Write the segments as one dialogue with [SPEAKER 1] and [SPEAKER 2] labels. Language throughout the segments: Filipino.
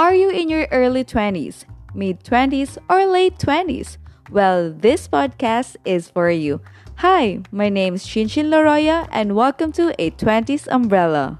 [SPEAKER 1] Are you in your early 20s, mid 20s, or late 20s? Well, this podcast is for you. Hi, my name is Chinchin Laroya, and welcome to a 20s Umbrella.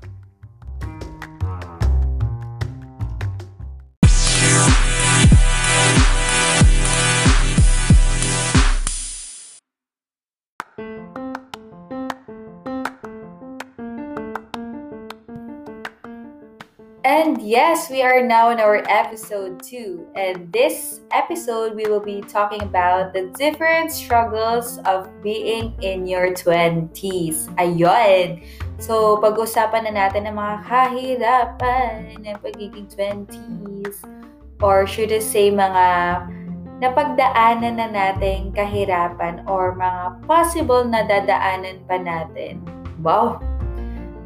[SPEAKER 1] Yes, we are now in our episode 2. And this episode, we will be talking about the different struggles of being in your 20s. Ayun! So, pag-usapan na natin ang mga kahirapan ng pagiging 20s. Or should I say, mga napagdaanan na nating kahirapan or mga possible na dadaanan pa natin. Wow!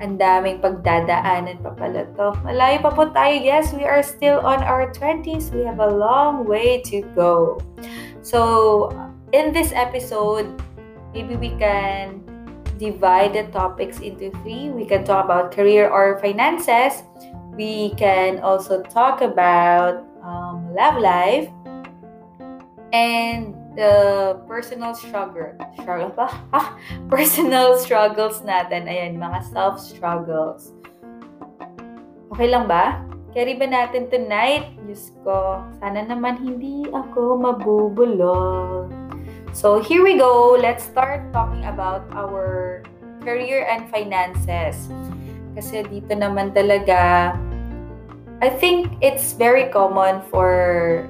[SPEAKER 1] Ang daming pagdadaanan pa pala to. Malayo pa po tayo. Yes, we are still on our 20s. We have a long way to go. So, in this episode, maybe we can divide the topics into three. We can talk about career or finances. We can also talk about um, love life and the personal struggle. Struggle? Ah, personal struggles natin. Ayan, mga self-struggles. Okay lang ba? Carry ba natin tonight? Diyos ko, sana naman hindi ako mabubulol. So, here we go. Let's start talking about our career and finances. Kasi dito naman talaga, I think it's very common for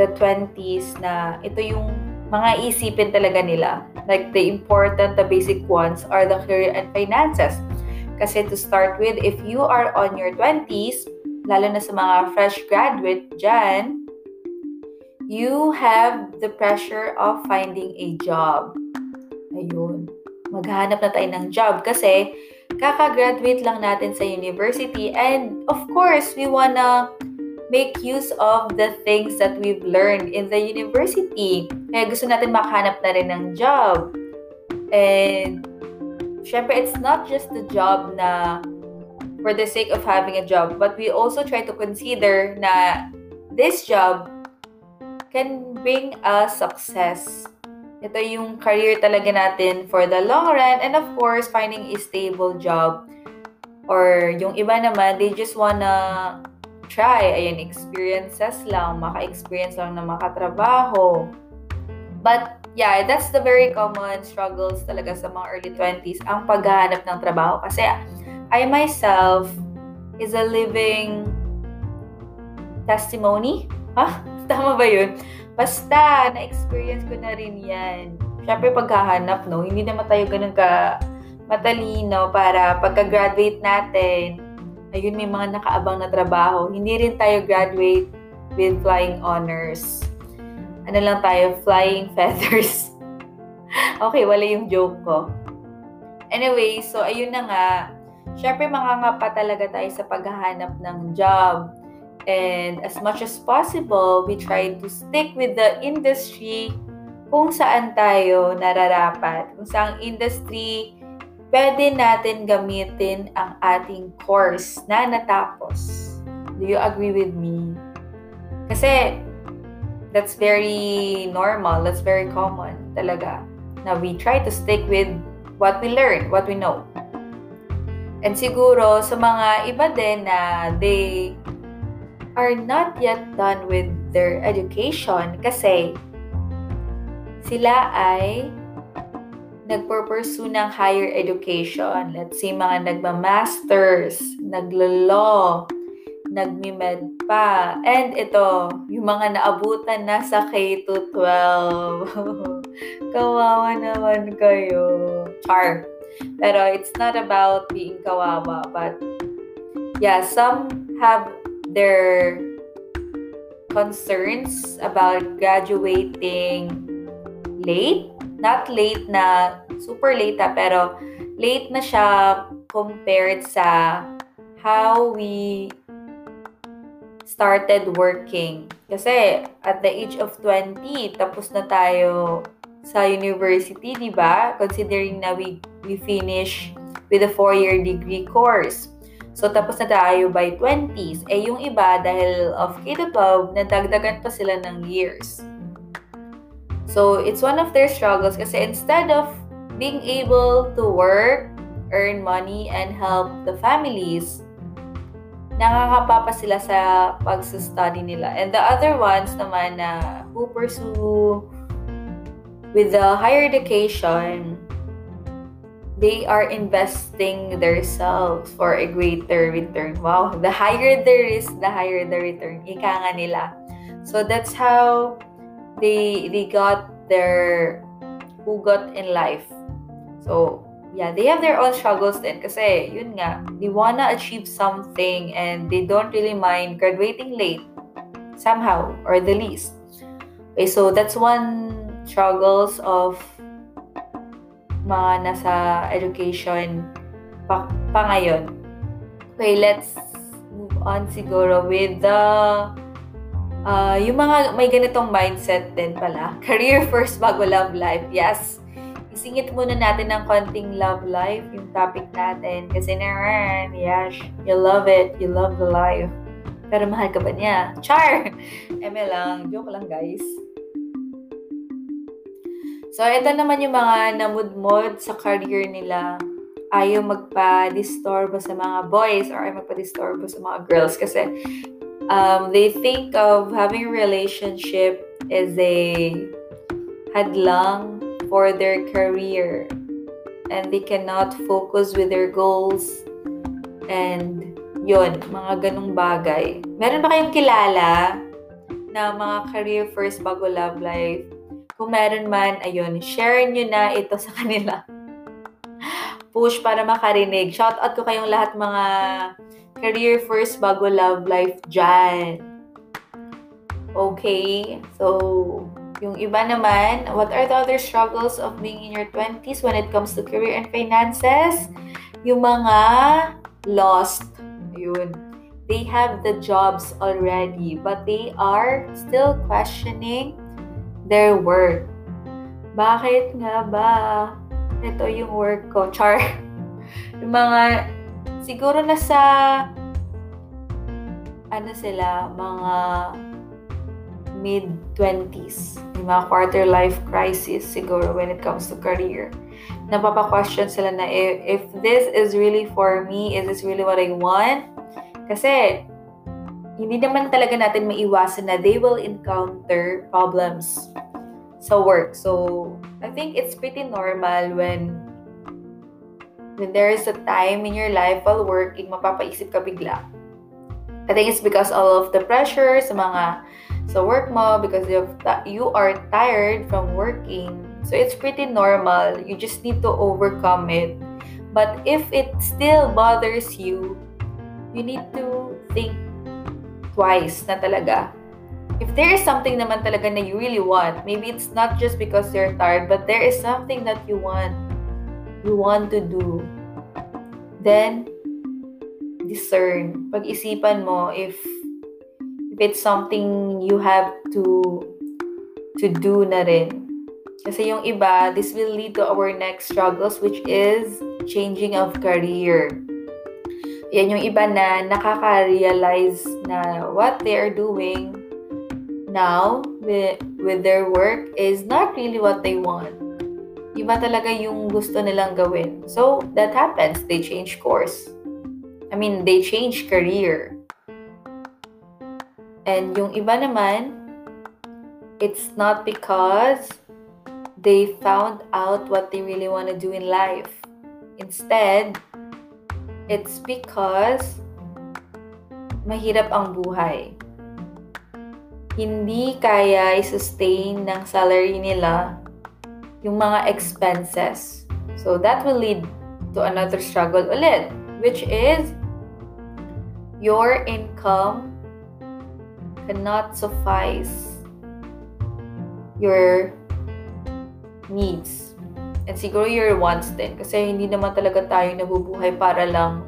[SPEAKER 1] the 20s na ito yung mga isipin talaga nila. Like the important, the basic ones are the career and finances. Kasi to start with, if you are on your 20s, lalo na sa mga fresh graduate dyan, you have the pressure of finding a job. Ayun. Maghanap na tayo ng job kasi kaka-graduate lang natin sa university and of course, we wanna make use of the things that we've learned in the university. Kaya gusto natin makahanap na rin ng job. And, syempre, it's not just the job na for the sake of having a job, but we also try to consider na this job can bring us success. Ito yung career talaga natin for the long run. And of course, finding a stable job. Or yung iba naman, they just wanna try. Ayan, experiences lang, maka-experience lang na makatrabaho. But, yeah, that's the very common struggles talaga sa mga early 20s, ang paghahanap ng trabaho. Kasi I myself is a living testimony. Ha? Tama ba yun? Basta, na-experience ko na rin yan. Siyempre, paghahanap, no? Hindi naman tayo ganun ka matalino para pagka-graduate natin, ayun, may mga nakaabang na trabaho. Hindi rin tayo graduate with flying honors. Ano lang tayo, flying feathers. okay, wala yung joke ko. Anyway, so ayun na nga. Siyempre, mangangapa talaga tayo sa paghahanap ng job. And as much as possible, we try to stick with the industry kung saan tayo nararapat. Kung saan industry pwede natin gamitin ang ating course na natapos. Do you agree with me? Kasi, that's very normal, that's very common talaga. Na we try to stick with what we learn, what we know. And siguro, sa mga iba din na they are not yet done with their education kasi sila ay nagpo-pursue ng higher education. Let's say, mga nagma-masters, naglo-law, nagmi-med pa. And ito, yung mga naabutan na sa K-12. kawawa naman kayo. Char. Pero it's not about being kawawa, but yeah, some have their concerns about graduating late not late na super late ha, pero late na siya compared sa how we started working. Kasi at the age of 20, tapos na tayo sa university, di ba? Considering na we, we finish with a four-year degree course. So, tapos na tayo by 20s. Eh, yung iba, dahil of K-12, nadagdagan pa sila ng years. So, it's one of their struggles kasi instead of being able to work, earn money, and help the families, nakakapapa sila sa pag-study nila. And the other ones naman na who pursue with the higher education, they are investing themselves for a greater return. Wow, the higher the risk, the higher the return. Ika nga nila. So that's how they they got their who got in life. So yeah, they have their own struggles then kasi yun nga, they wanna achieve something and they don't really mind graduating late somehow or the least. Okay, so that's one struggles of mga nasa education pa, pa ngayon. Okay, let's move on siguro with the uh, yung mga may ganitong mindset din pala. Career first bago love life. Yes, isingit muna natin ng konting love life, yung topic natin. Kasi naman, yes, you love it, you love the life. Pero mahal ka ba niya? Char! Eme lang, joke lang guys. So, ito naman yung mga namudmod sa career nila. Ayaw magpa-disturbo sa mga boys or ayaw magpa-disturbo sa mga girls kasi um, they think of having a relationship as a hadlang for their career and they cannot focus with their goals and yon mga ganong bagay. Meron ba kayong kilala na mga career first bago love life? Kung meron man, ayun, share nyo na ito sa kanila. Push para makarinig. Shout out ko kayong lahat mga career first bago love life dyan. Okay? So, yung iba naman, what are the other struggles of being in your 20s when it comes to career and finances? Yung mga lost. Yun. They have the jobs already, but they are still questioning their work. Bakit nga ba? Ito yung work ko. Char. yung mga, siguro nasa, ano sila, mga mid-20s. Yung mga quarter life crisis siguro when it comes to career. Napapa-question sila na if, if this is really for me, is this really what I want? Kasi hindi naman talaga natin maiwasan na they will encounter problems sa work. So, I think it's pretty normal when when there is a time in your life while working, mapapaisip ka bigla. I think it's because all of the pressure sa mga sa work mo because you you are tired from working. So it's pretty normal. You just need to overcome it. But if it still bothers you, you need to think twice na talaga. If there is something naman talaga na you really want, maybe it's not just because you're tired, but there is something that you want, you want to do, then discern. Pag-isipan mo if it's something you have to to do na rin. Kasi yung iba, this will lead to our next struggles which is changing of career. Yan yung iba na nakaka-realize na what they are doing now with, with their work is not really what they want. Iba talaga yung gusto nilang gawin. So, that happens. They change course. I mean, they change career. And yung iba naman, it's not because they found out what they really want to do in life. Instead, it's because mahirap ang buhay. Hindi kaya i-sustain ng salary nila yung mga expenses. So that will lead to another struggle ulit, which is your income cannot suffice your needs. And siguro your wants din. Kasi hindi naman talaga tayo nabubuhay para lang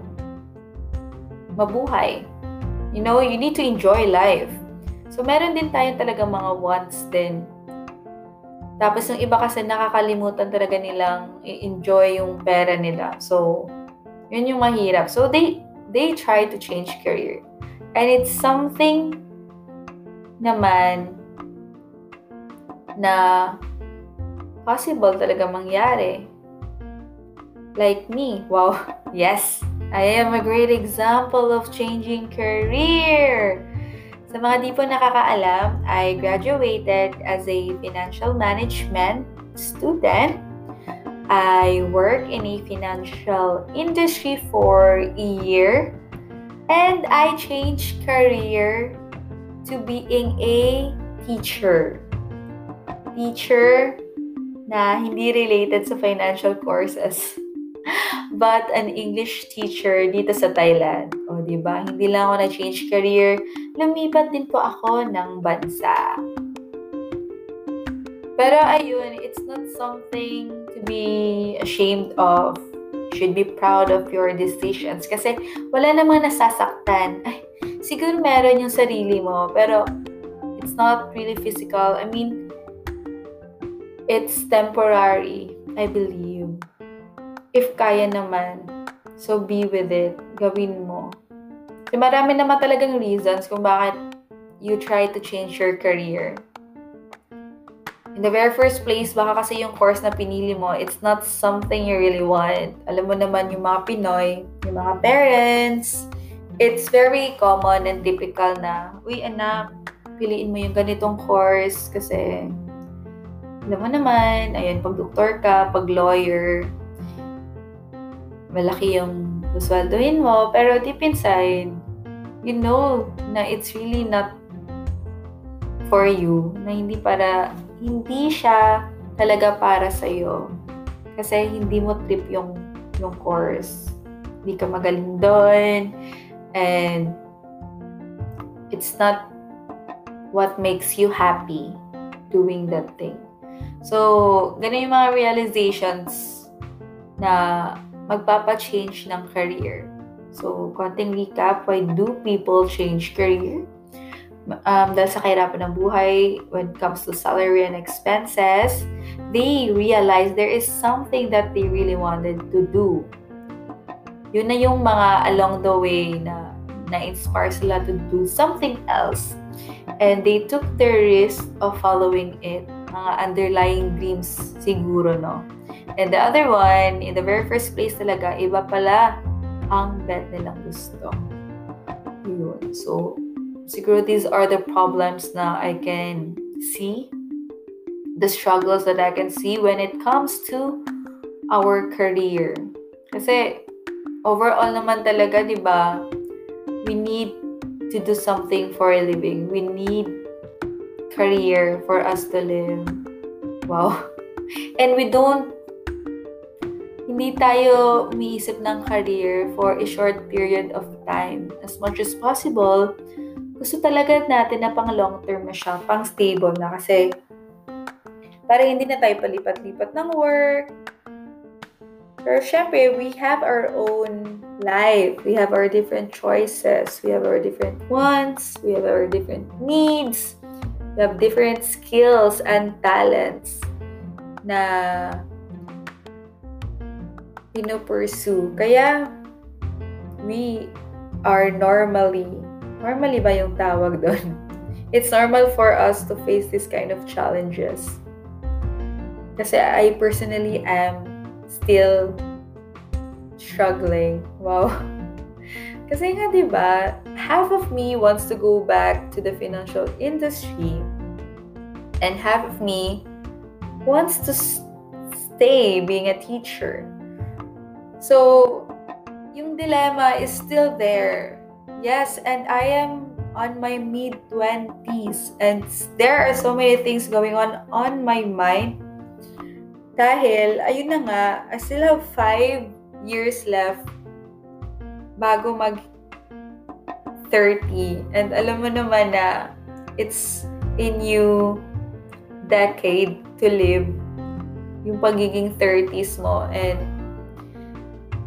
[SPEAKER 1] mabuhay. You know, you need to enjoy life. So, meron din tayo talaga mga wants din. Tapos, yung iba kasi nakakalimutan talaga nilang i-enjoy yung pera nila. So, yun yung mahirap. So, they they try to change career. And it's something naman na possible talaga mangyari. Like me, wow, yes, I am a great example of changing career. Sa mga di po nakakaalam, I graduated as a financial management student. I work in a financial industry for a year and I changed career to being a teacher. Teacher na hindi related sa financial courses. but an English teacher dito sa Thailand. O, di ba? Hindi lang ako na-change career, lumipat din po ako ng bansa. Pero ayun, it's not something to be ashamed of. Should be proud of your decisions. Kasi wala namang nasasaktan. Ay, siguro meron yung sarili mo, pero it's not really physical. I mean, it's temporary, I believe if kaya naman, so be with it. Gawin mo. Kasi marami naman talagang reasons kung bakit you try to change your career. In the very first place, baka kasi yung course na pinili mo, it's not something you really want. Alam mo naman yung mga Pinoy, yung mga parents, it's very common and typical na, uy anak, piliin mo yung ganitong course kasi alam mo naman, ayun, pag doktor ka, pag lawyer, malaki yung susweldohin mo, pero deep inside, you know na it's really not for you, na hindi para, hindi siya talaga para sa iyo. Kasi hindi mo trip yung, yung course. Hindi ka magaling doon. And it's not what makes you happy doing that thing. So, ganun yung mga realizations na magpapa-change ng career. So, konting recap, why do people change career? Um, dahil sa kahirapan ng buhay, when it comes to salary and expenses, they realize there is something that they really wanted to do. Yun na yung mga along the way na na-inspire sila to do something else. And they took the risk of following it. Mga underlying dreams siguro, no? And the other one, in the very first place talaga, iba pala ang bet nilang gusto. Yun. So, siguro these are the problems na I can see. The struggles that I can see when it comes to our career. Kasi, overall naman talaga, di ba, we need to do something for a living. We need career for us to live. Wow. And we don't hindi tayo umiisip ng career for a short period of time. As much as possible, gusto talaga natin na pang long term na siya, pang stable na kasi para hindi na tayo palipat-lipat ng work. Pero syempre, we have our own life. We have our different choices. We have our different wants. We have our different needs. We have different skills and talents na pino-pursue. Kaya, we are normally, normally ba yung tawag doon? It's normal for us to face this kind of challenges. Kasi I personally am still struggling. Wow. Kasi nga, di ba, half of me wants to go back to the financial industry and half of me wants to stay being a teacher. So, yung dilemma is still there. Yes, and I am on my mid 20s and there are so many things going on on my mind. Dahil, ayun na nga, I still have 5 years left bago mag 30. And alam mo naman na it's a new decade to live yung pagiging 30s mo and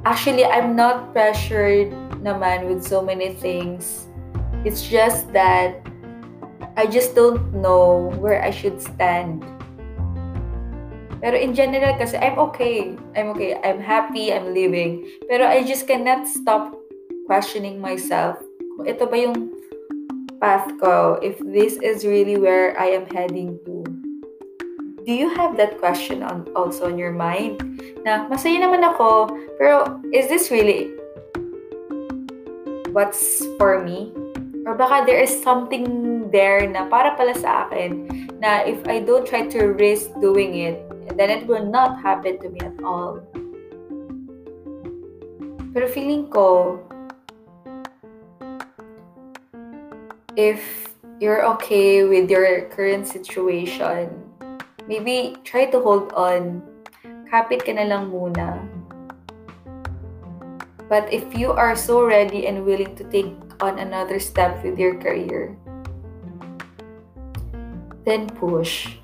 [SPEAKER 1] Actually, I'm not pressured naman with so many things. It's just that I just don't know where I should stand. Pero in general kasi I'm okay. I'm okay. I'm happy. I'm living. Pero I just cannot stop questioning myself, ito ba yung path ko? If this is really where I am heading to? Do you have that question on, also on your mind? Na, masaya naman ako, pero is this really what's for me? Or baka there is something there na para pala sa akin na if I don't try to risk doing it, then it will not happen to me at all. Pero feeling ko, if you're okay with your current situation, maybe try to hold on. Kapit ka na lang muna. But if you are so ready and willing to take on another step with your career, then push.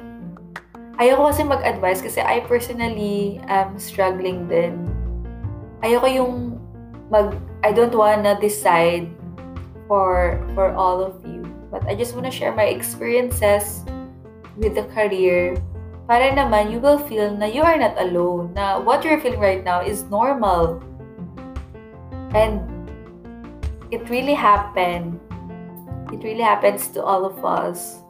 [SPEAKER 1] Ayoko kasi mag-advise kasi I personally am struggling din. Ayoko yung mag, I don't wanna decide for for all of you. But I just wanna share my experiences with the career para naman you will feel na you are not alone, na what you're feeling right now is normal. And it really happened. It really happens to all of us.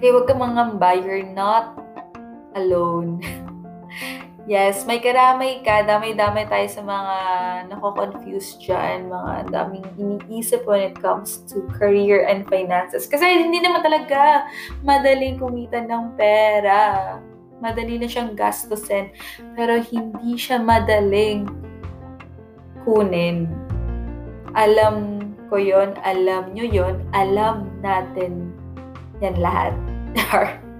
[SPEAKER 1] Kaya huwag ka mangamba, you're not alone. yes, may karamay ka, damay-damay tayo sa mga nako-confuse dyan, mga daming iniisip when it comes to career and finances. Kasi hindi naman talaga madaling kumita ng pera. Madali na siyang gastusin, pero hindi siya madaling kunin. Alam ko yon, alam nyo yon, alam natin yan lahat.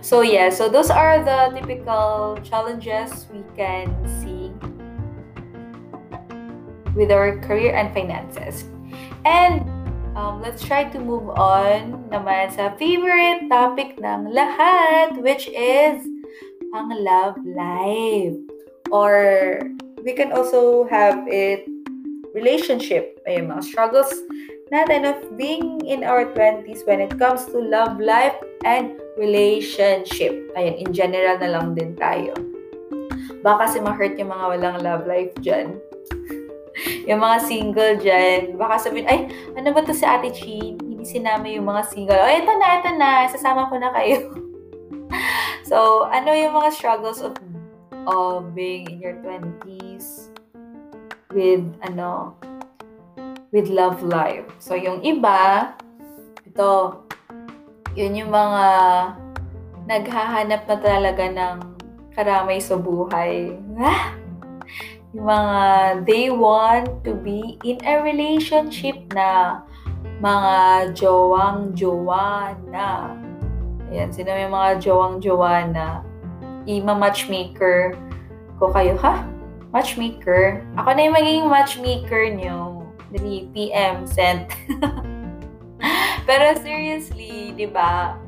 [SPEAKER 1] so yeah, so those are the typical challenges we can see with our career and finances. And um, let's try to move on naman sa favorite topic ng lahat, which is ang love life. Or we can also have it relationship. Ayun, mga struggles natin of being in our 20s when it comes to love life and relationship. Ayun, in general na lang din tayo. Baka kasi ma-hurt yung mga walang love life dyan. yung mga single dyan, baka sabihin, ay, ano ba to si Ate Chin? Hindi sinama yung mga single. Oh, ito na, ito na, sasama ko na kayo. so, ano yung mga struggles of, of being in your 20s with, ano, with love life. So, yung iba, ito, yun yung mga naghahanap na talaga ng karamay sa buhay. Ah! Yung mga they want to be in a relationship na mga jowang-jowa na. Ayan, sino may mga jowang-jowa na ima-matchmaker ko kayo, ha? Matchmaker? Ako na yung magiging matchmaker nyo. Dali, PM, sent. Pero seriously, di ba?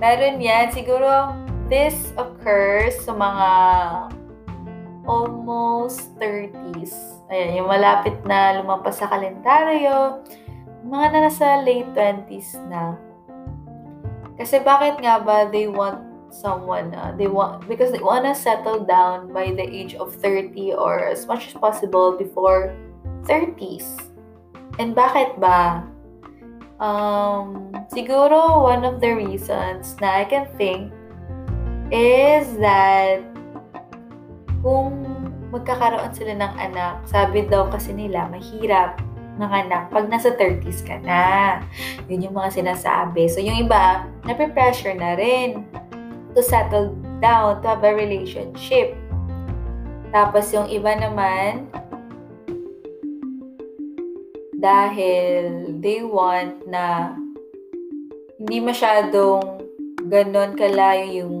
[SPEAKER 1] Meron yan. Siguro, this occurs sa mga almost 30s. Ayan, yung malapit na lumampas sa kalendaryo. Mga na nasa late 20s na. Kasi bakit nga ba they want someone uh, they want because they want to settle down by the age of 30 or as much as possible before 30s. And bakit ba? Um, siguro one of the reasons na I can think is that kung magkakaroon sila ng anak, sabi daw kasi nila, mahirap ng anak pag nasa 30s ka na. Yun yung mga sinasabi. So, yung iba, nape-pressure na rin to settle down, to have a relationship. Tapos, yung iba naman, dahil they want na hindi masyadong ganon kalayo yung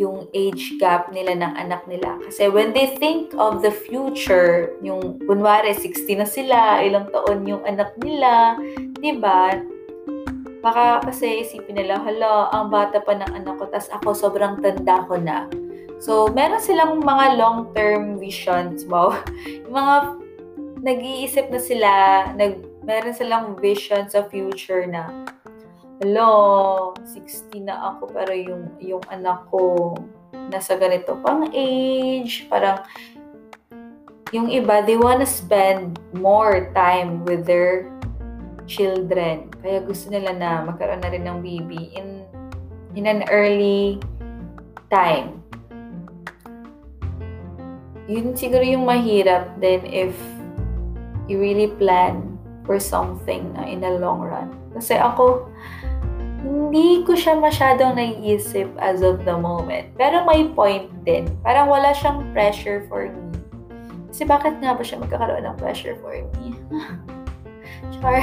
[SPEAKER 1] yung age gap nila ng anak nila. Kasi when they think of the future, yung kunwari 60 na sila, ilang taon yung anak nila, 'di ba? Baka kasi isipin nila, hala, ang bata pa ng anak ko, tas ako sobrang tanda ko na. So, meron silang mga long-term visions, wow. yung mga nag-iisip na sila, nag, meron silang vision sa future na, hello, 60 na ako, pero yung, yung anak ko nasa ganito pang age, parang Yung iba, they wanna spend more time with their children. Kaya gusto nila na magkaroon na rin ng baby in, in an early time. Yun siguro yung mahirap then if you really plan for something na in the long run. Kasi ako, hindi ko siya masyadong naiisip as of the moment. Pero may point din. Parang wala siyang pressure for me. Kasi bakit nga ba siya magkakaroon ng pressure for me? Char.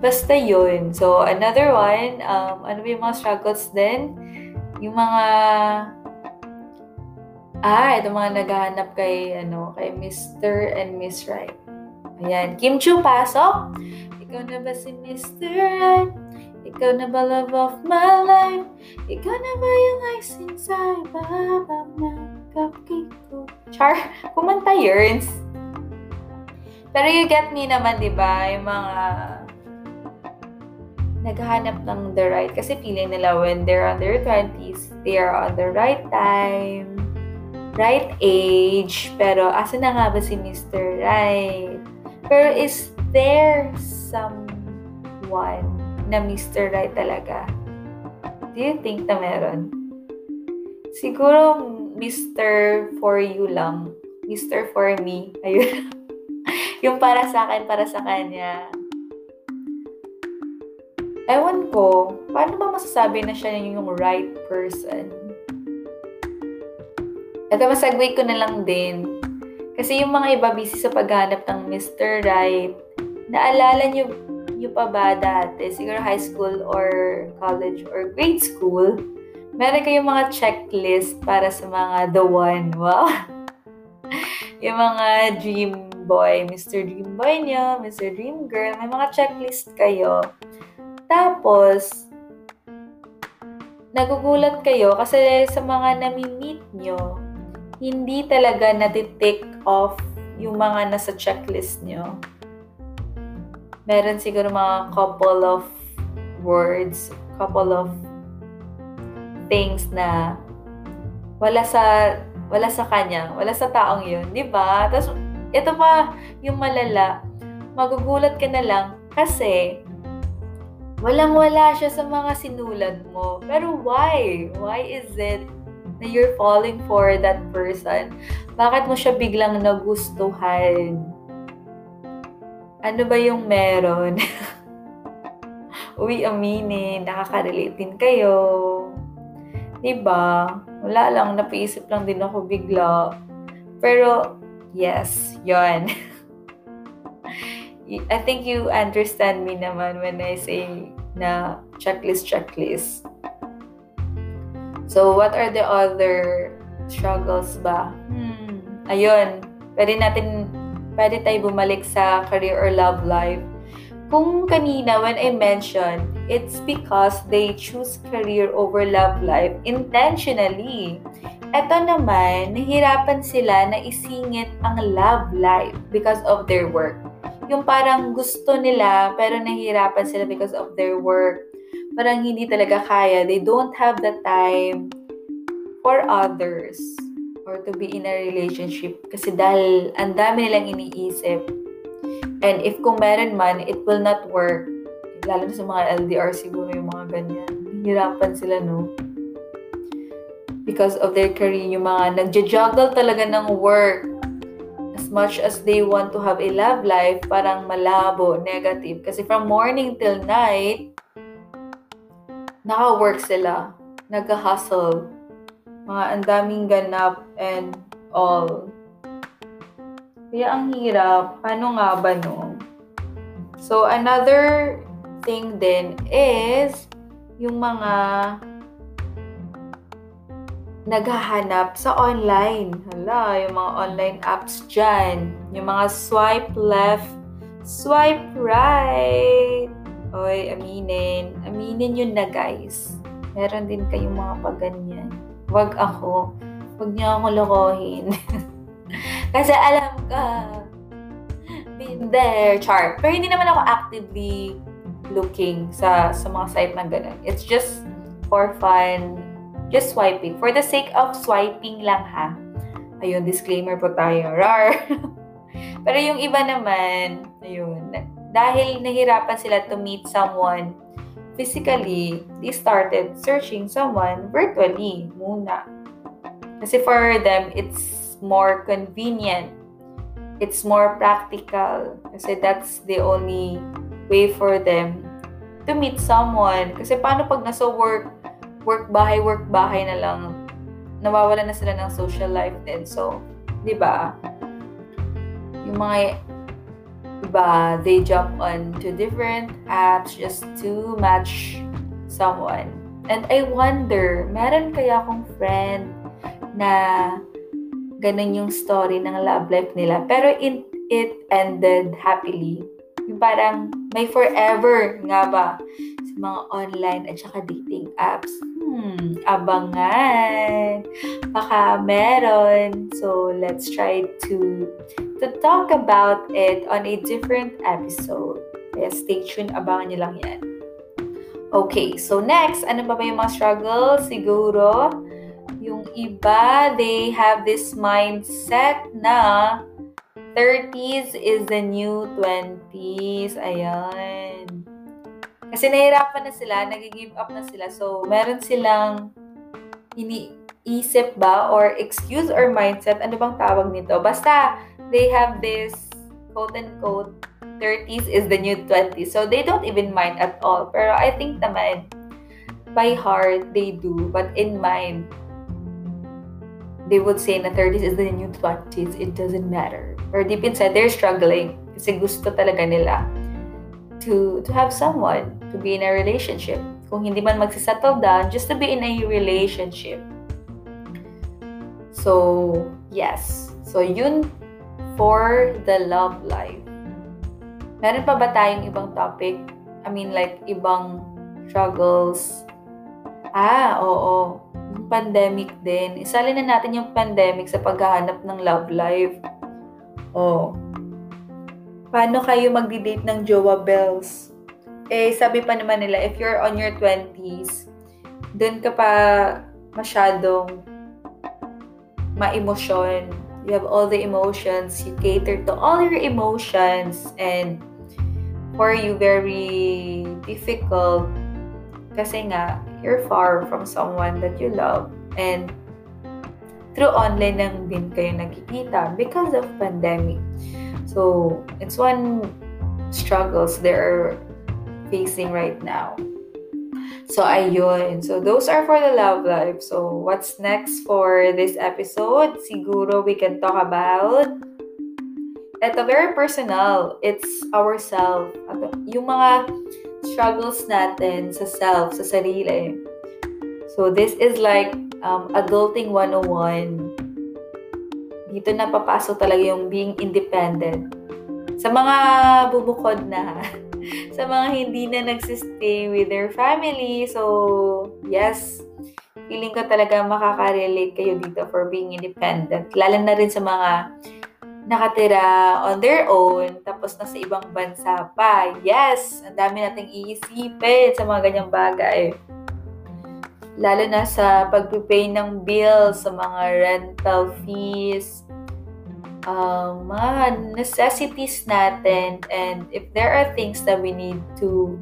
[SPEAKER 1] Basta yun. So, another one, um, ano ba yung mga struggles din? Yung mga, ah, ito mga naghahanap kay, ano, kay Mr. and Miss Right. Ayan. Kim Chu, pasok. Ikaw na ba si Mr. Right? Ikaw na ba love of my life? Ikaw na ba yung icing sa ibabang ng cupcake ko? Char, kumanta yearns. Pero you get me naman, di ba? Yung mga naghahanap ng the right. Kasi feeling nila when they're on their 20s, they are on the right time, right age. Pero asa na nga ba si Mr. Right? Pero is there someone na Mr. Right talaga? Do you think na meron? Siguro Mr. for you lang. Mr. for me. Ayun. yung para sa akin, para sa kanya Ewan ko, paano ba masasabi na siya yung right person? Ito, masagway ko na lang din. Kasi yung mga iba busy sa paghanap ng Mr. Right, naalala nyo, nyo pa ba dati, siguro high school or college or grade school, meron kayong mga checklist para sa mga the one. Wow! yung mga dream boy, Mr. Dream Boy nyo, Mr. Dream Girl, may mga checklist kayo tapos, nagugulat kayo kasi sa mga nami-meet nyo, hindi talaga natitake off yung mga nasa checklist nyo. Meron siguro mga couple of words, couple of things na wala sa wala sa kanya, wala sa taong yun, di ba? Tapos, ito pa yung malala, magugulat ka na lang kasi Walang-wala siya sa mga sinulat mo. Pero why? Why is it na you're falling for that person? Bakit mo siya biglang nagustuhan? Ano ba yung meron? Uy, aminin, nakaka-relate din kayo. Diba? Wala lang, napaisip lang din ako bigla. Pero, yes, yon I think you understand me naman when I say na checklist, checklist. So, what are the other struggles ba? Hmm. Ayun. Pwede natin, pwede tayo bumalik sa career or love life. Kung kanina, when I mentioned, it's because they choose career over love life intentionally. Ito naman, nahirapan sila na isingit ang love life because of their work yung parang gusto nila pero nahihirapan sila because of their work. Parang hindi talaga kaya. They don't have the time for others or to be in a relationship kasi dahil ang dami nilang iniisip. And if kung meron man, it will not work. Lalo sa mga LDR siguro yung mga ganyan. Hirapan sila, no? Because of their career, yung mga nagja-juggle talaga ng work much as they want to have a love life, parang malabo, negative. Kasi from morning till night, naka-work sila. Nag-hustle. Mga ang daming ganap and all. Kaya ang hirap. Paano nga ba no? So, another thing din is yung mga naghahanap sa online. Hala, yung mga online apps dyan. Yung mga swipe left, swipe right. Oy, aminin. Aminin yun na, guys. Meron din kayong mga paganyan. Huwag ako. Huwag niyo ako lokohin. Kasi alam ka, been there, char. Pero hindi naman ako actively looking sa sa mga site na ganun. It's just for fun, just swiping. For the sake of swiping lang ha. Ayun, disclaimer po tayo. Rar. Pero yung iba naman, ayun, dahil nahirapan sila to meet someone physically, they started searching someone virtually muna. Kasi for them, it's more convenient. It's more practical. Kasi that's the only way for them to meet someone. Kasi paano pag nasa work, work bahay, work bahay na lang, nawawala na sila ng social life din. So, di ba? Yung mga iba, they jump on to different apps just to match someone. And I wonder, meron kaya akong friend na ganun yung story ng love life nila. Pero it, it ended happily. Yung parang may forever nga ba sa mga online at saka dating apps. Hmm, abangan. Baka meron. So, let's try to to talk about it on a different episode. Kaya stay tuned, abangan nyo lang yan. Okay, so next, ano pa ba yung mga struggles? Siguro, yung iba, they have this mindset na 30s is the new 20s. Ayan. Kasi nahirapan na sila, nag-give up na sila. So, meron silang iniisip ba or excuse or mindset, ano bang tawag nito? Basta, they have this quote-unquote 30s is the new 20s. So, they don't even mind at all. Pero I think naman, by heart, they do. But in mind, they would say na 30s is the new 20s. It doesn't matter. Or deep inside, they're struggling. Kasi gusto talaga nila to, to have someone, to be in a relationship. Kung hindi man magsisettle down, just to be in a relationship. So, yes. So, yun for the love life. Meron pa ba tayong ibang topic? I mean, like, ibang struggles? Ah, oo. Pandemic din. Isali na natin yung pandemic sa paghahanap ng love life. Oh, paano kayo magdi-date ng jowa bells? Eh, sabi pa naman nila, if you're on your 20s, dun ka pa masyadong ma-emosyon. You have all the emotions. You cater to all your emotions. And for you, very difficult. Kasi nga, you're far from someone that you love. And through online lang din kayo nagkikita because of pandemic. So, it's one struggles they're facing right now. So, ayun. So, those are for the love life. So, what's next for this episode? Siguro we can talk about ito very personal. It's ourself. Yung mga struggles natin sa self, sa sarili. So, this is like um, Adulting 101 dito na papasok talaga yung being independent. Sa mga bubukod na, sa mga hindi na nagsistay with their family. So, yes, feeling ko talaga makaka-relate kayo dito for being independent. Lalo na rin sa mga nakatira on their own, tapos nasa ibang bansa pa. Yes, ang dami nating iisipin sa mga ganyang bagay lalo na sa pag-pay ng bills, sa mga rental fees, um, mga necessities natin, and if there are things that we need to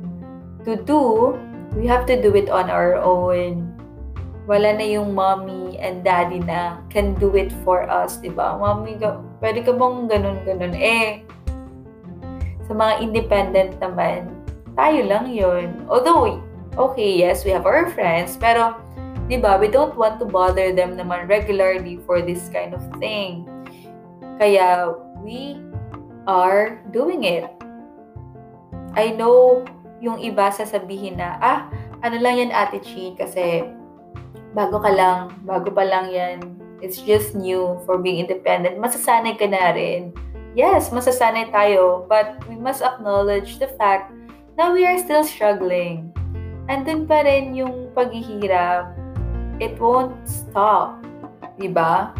[SPEAKER 1] to do, we have to do it on our own. Wala na yung mommy and daddy na can do it for us, di ba? Mommy, pwede ka bang ganun-ganun? Eh, sa mga independent naman, tayo lang yon Although, okay, yes, we have our friends, pero, di ba, we don't want to bother them naman regularly for this kind of thing. Kaya, we are doing it. I know yung iba sasabihin na, ah, ano lang yan, Ate Chi, kasi bago ka lang, bago pa lang yan, it's just new for being independent. Masasanay ka na rin. Yes, masasanay tayo, but we must acknowledge the fact na we are still struggling andun pa rin yung paghihirap. It won't stop. Diba?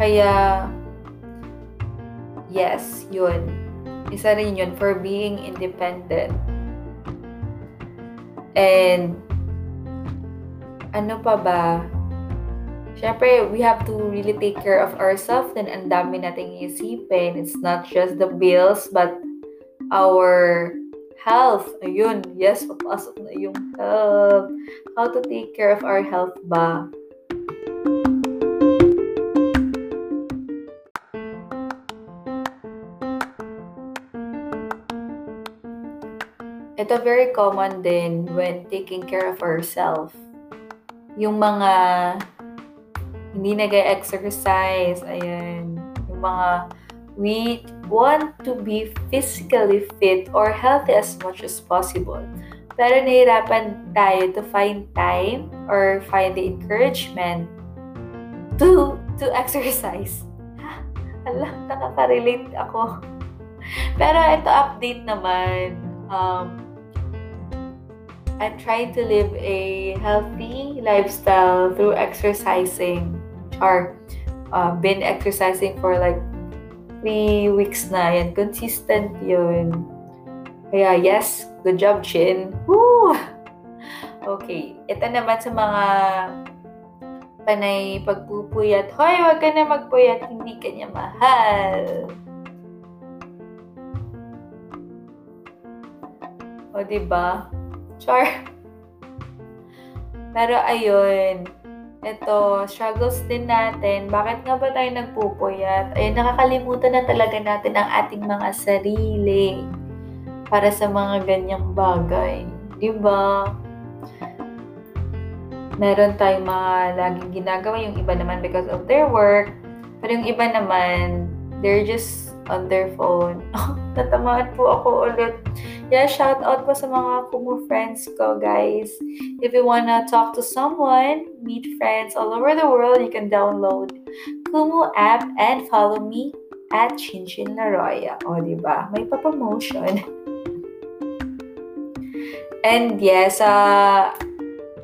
[SPEAKER 1] Kaya, yes, yun. Isa rin yun for being independent. And, ano pa ba? syempre, we have to really take care of ourselves. Then, ang dami nating isipin. It's not just the bills, but our health. Ayun, yes, papasok na yung health. How to take care of our health ba? Ito very common din when taking care of ourselves. Yung mga hindi nag-exercise, ayan, yung mga we want to be physically fit or healthy as much as possible. Pero nahirapan tayo to find time or find the encouragement to to exercise. Alam, nakaka-relate ako. Pero ito update naman. Um, I'm trying to live a healthy lifestyle through exercising. Or uh, been exercising for like three weeks na. Yan, consistent yun. Kaya yes, good job, Chin. Woo! Okay, ito naman sa mga panay pagpupuyat. Hoy, wag ka na magpuyat, hindi ka niya mahal. O, diba? Char. Pero ayun, ito, struggles din natin. Bakit nga ba tayo nagpupuyat? Ayun, nakakalimutan na talaga natin ang ating mga sarili para sa mga ganyang bagay. Ba? Meron tayong mga laging ginagawa. Yung iba naman because of their work. Pero yung iba naman, they're just on their phone. Natamaan po ako ulit yeah, shout out po sa mga Kumu friends ko, guys. If you wanna talk to someone, meet friends all over the world, you can download Kumu app and follow me at Chinchin Laroya. O, diba? May pa-promotion. and yes, uh,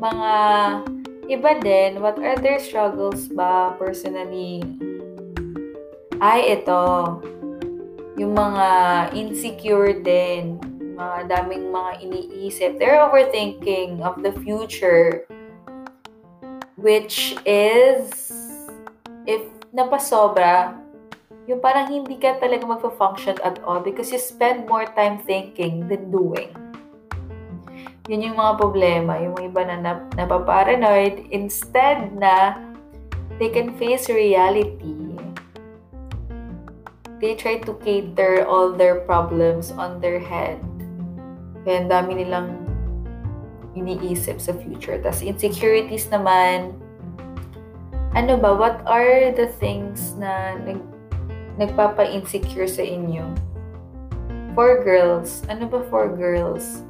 [SPEAKER 1] mga iba din, what are their struggles ba personally? Ay, ito. Yung mga insecure din mga daming mga iniisip. They're overthinking of the future, which is, if napasobra, yung parang hindi ka talaga magpa-function at all because you spend more time thinking than doing. Yun yung mga problema. Yung iba na nap- napaparanoid, instead na they can face reality, they try to cater all their problems on their head kaya ang dami nilang iniisip sa future. Tapos insecurities naman, ano ba, what are the things na nag, nagpapa-insecure sa inyo? For girls, ano ba for girls?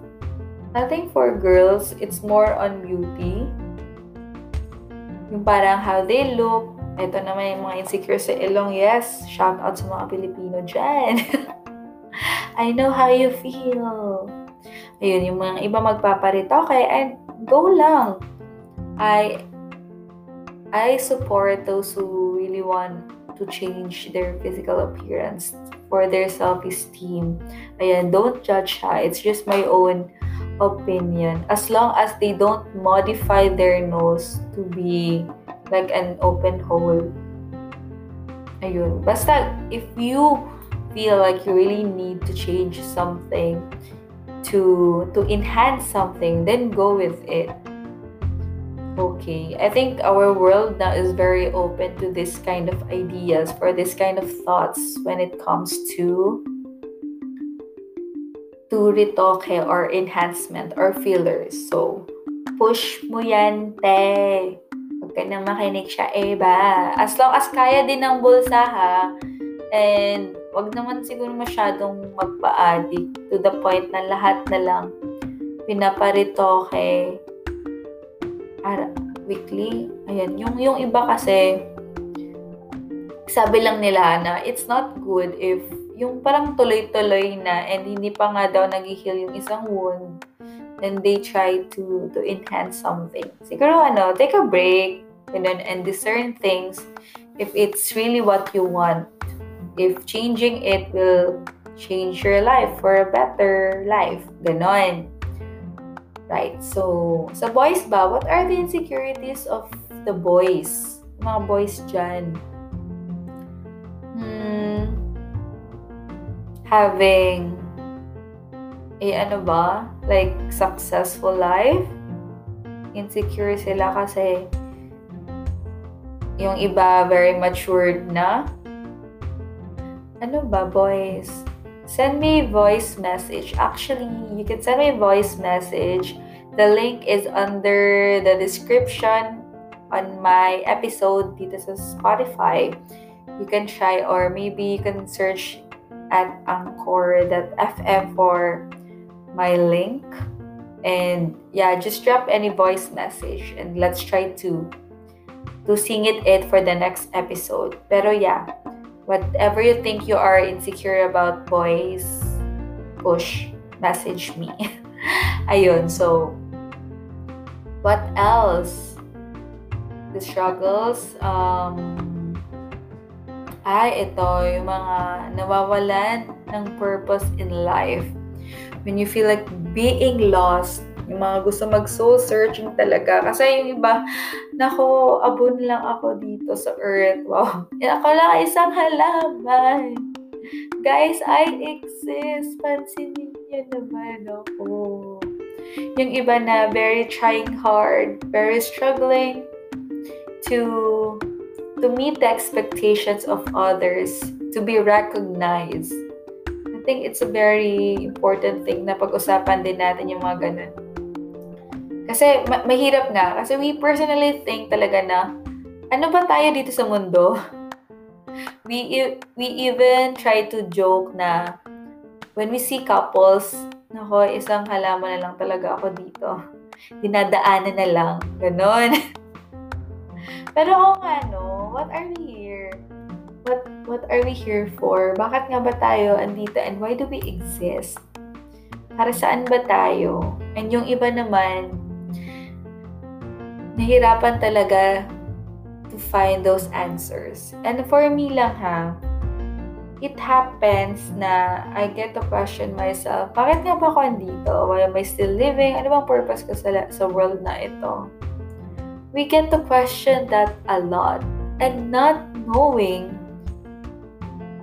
[SPEAKER 1] I think for girls, it's more on beauty. Yung parang how they look. Ito naman yung mga insecure sa ilong. Yes, shout out sa mga Pilipino dyan. I know how you feel. Ayun, yung mga iba magpaparitoke and go lang. I I support those who really want to change their physical appearance for their self-esteem. Ayan, don't judge ha. It's just my own opinion. As long as they don't modify their nose to be like an open hole. Ayun. Basta, if you feel like you really need to change something, to to enhance something then go with it okay i think our world now is very open to this kind of ideas for this kind of thoughts when it comes to to retoke or enhancement or fillers so push mo yan te ka nang makinig siya Eva as long as kaya din ng bulsa ha and wag naman siguro masyadong magpa-addict to the point na lahat na lang pinaparitoke ara, weekly. Ayan, yung, yung iba kasi sabi lang nila na it's not good if yung parang tuloy-tuloy na and hindi pa nga daw nag-heal yung isang wound then they try to to enhance something. Siguro ano, take a break and then and discern things if it's really what you want if changing it will change your life for a better life. Ganon. Right. So, sa boys ba, what are the insecurities of the boys? mga boys dyan. Hmm, having a ano ba? Like, successful life? Insecure sila kasi yung iba very matured na. Ano ba, boys? Send me voice message. Actually, you can send me voice message. The link is under the description on my episode dito sa Spotify. You can try or maybe you can search at anchor.fm for my link. And yeah, just drop any voice message and let's try to to sing it it for the next episode. Pero yeah, whatever you think you are insecure about boys, push, message me. Ayun, so, what else? The struggles, um, ay, ito, yung mga nawawalan ng purpose in life. When you feel like being lost, yung mga gusto mag-soul searching talaga. Kasi yung iba, nako, abon lang ako dito sa earth. Wow. Eh, ako lang isang halaman. Guys, I exist. Pansinin niyo naman ako. Yung iba na very trying hard, very struggling to to meet the expectations of others, to be recognized. I think it's a very important thing na pag-usapan din natin yung mga ganun. Kasi ma- mahirap nga. Kasi we personally think talaga na, ano ba tayo dito sa mundo? We, e- we even try to joke na when we see couples, nako, isang halaman na lang talaga ako dito. Dinadaanan na lang. Ganon. Pero oo nga, no? What are we here? What, what are we here for? Bakit nga ba tayo andito and why do we exist? Para saan ba tayo? And yung iba naman, nahirapan talaga to find those answers. And for me lang ha, it happens na I get to question myself, bakit nga ba ako andito? Why am I still living? Ano bang purpose ko sa, sa world na ito? We get to question that a lot. And not knowing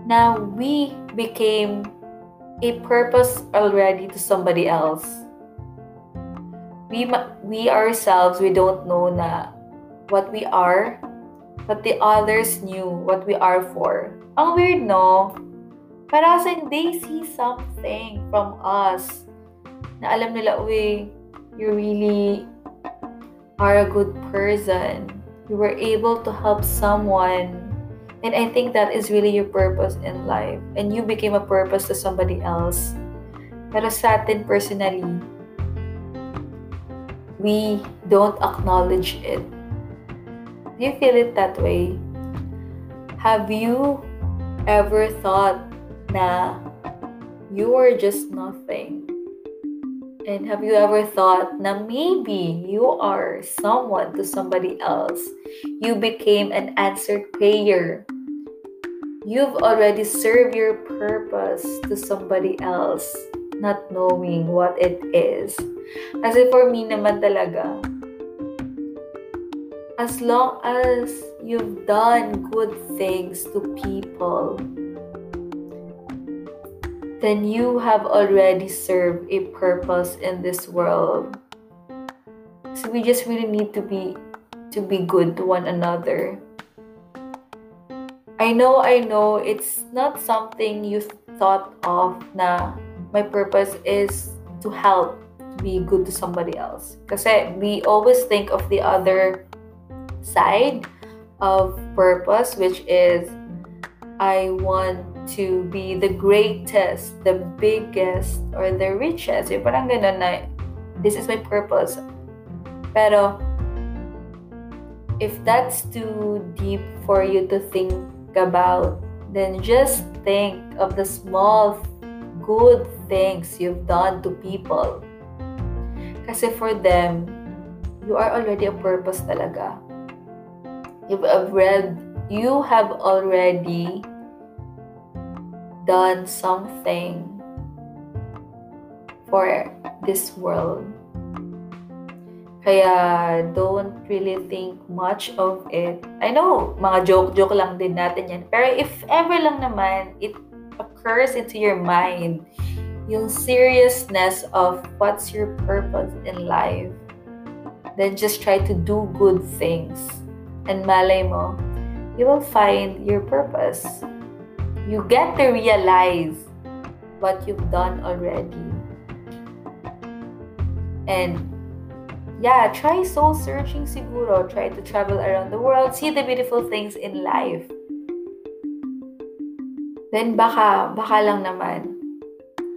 [SPEAKER 1] na we became a purpose already to somebody else we we ourselves we don't know na what we are but the others knew what we are for. Ang weird no? Para sa they see something from us na alam nila uy you really are a good person. You were able to help someone. And i think that is really your purpose in life. And you became a purpose to somebody else. Pero sa atin personally we don't acknowledge it. Do you feel it that way? Have you ever thought na you are just nothing? And have you ever thought na maybe you are someone to somebody else? You became an answered prayer. You've already served your purpose to somebody else not knowing what it is. Kasi for me naman talaga, as long as you've done good things to people, then you have already served a purpose in this world. So we just really need to be to be good to one another. I know, I know, it's not something you thought of na my purpose is to help be good to somebody else. Kasi we always think of the other side of purpose, which is I want to be the greatest, the biggest, or the richest. Yung parang ganun na, this is my purpose. Pero, if that's too deep for you to think about, then just think of the small good things you've done to people. Kasi for them, you are already a purpose talaga. You've uh, read, you have already done something for this world. Kaya don't really think much of it. I know, mga joke-joke lang din natin yan. Pero if ever lang naman, it occurs into your mind, yung seriousness of what's your purpose in life, then just try to do good things. And malay mo, you will find your purpose. You get to realize what you've done already. And yeah, try soul searching siguro. Try to travel around the world, see the beautiful things in life. Then baka, baka lang naman,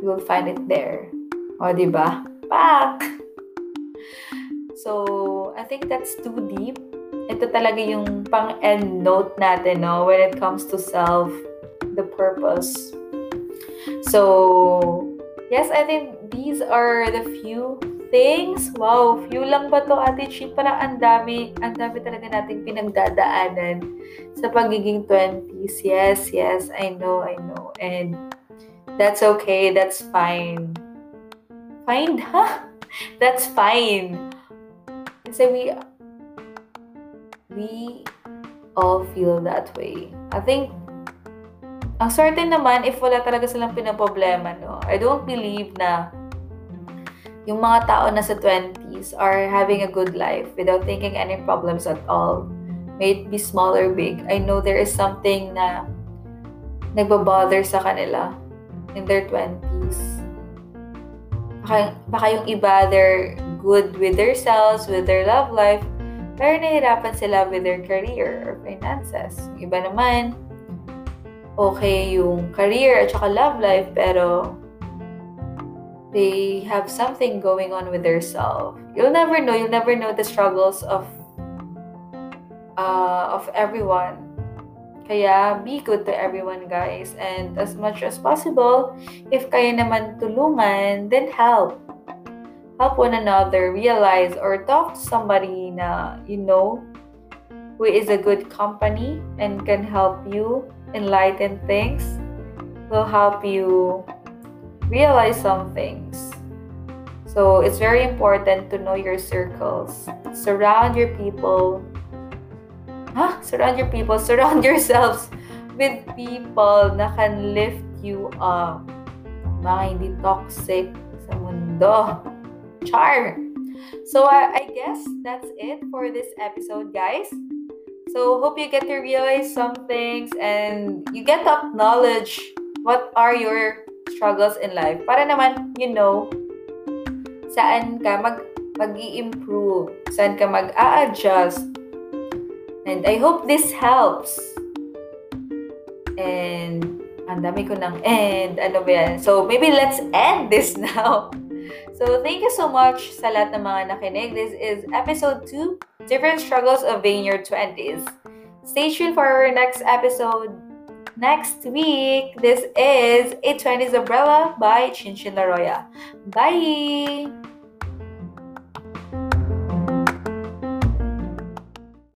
[SPEAKER 1] you will find it there. O, di ba? Pak! So, I think that's too deep. Ito talaga yung pang-end note natin, no? When it comes to self, the purpose. So, yes, I think these are the few things. Wow, few lang ba to, Ate Chin? Parang ang dami, ang dami talaga nating pinagdadaanan sa pagiging 20s. Yes, yes, I know, I know. And that's okay, that's fine. Fine, huh? That's fine. Kasi we, we all feel that way. I think, ang certain naman, if wala talaga silang pinaproblema, no? I don't believe na yung mga tao na sa 20s are having a good life without thinking any problems at all. May it be small or big. I know there is something na nagbabother sa kanila in their 20s. Baka, baka yung iba, they're good with themselves, with their love life, pero nahihirapan sila with their career or finances. Yung iba naman, okay yung career at saka love life, pero they have something going on with their self. You'll never know. You'll never know the struggles of uh, of everyone. Kaya be good to everyone, guys. And as much as possible, if kaya naman tulungan, then help. Help one another, realize or talk to somebody na you know who is a good company and can help you enlighten things. Will help you realize some things. So it's very important to know your circles. Surround your people. Huh? Surround your people. Surround yourselves with people na can lift you up. Mga hindi toxic sa mundo. Char! So I guess that's it for this episode, guys. So hope you get to realize some things and you get to acknowledge what are your struggles in life para naman you know saan ka mag mag-i-improve, saan ka mag-a-adjust. And I hope this helps. And ang dami ko ng end. Ano ba yan? So, maybe let's end this now. So, thank you so much sa lahat ng mga nakinig. This is episode 2, Different Struggles of Being Your 20s. Stay tuned for our next episode next week. This is A 20s Umbrella by Chinchin Laroya. Bye!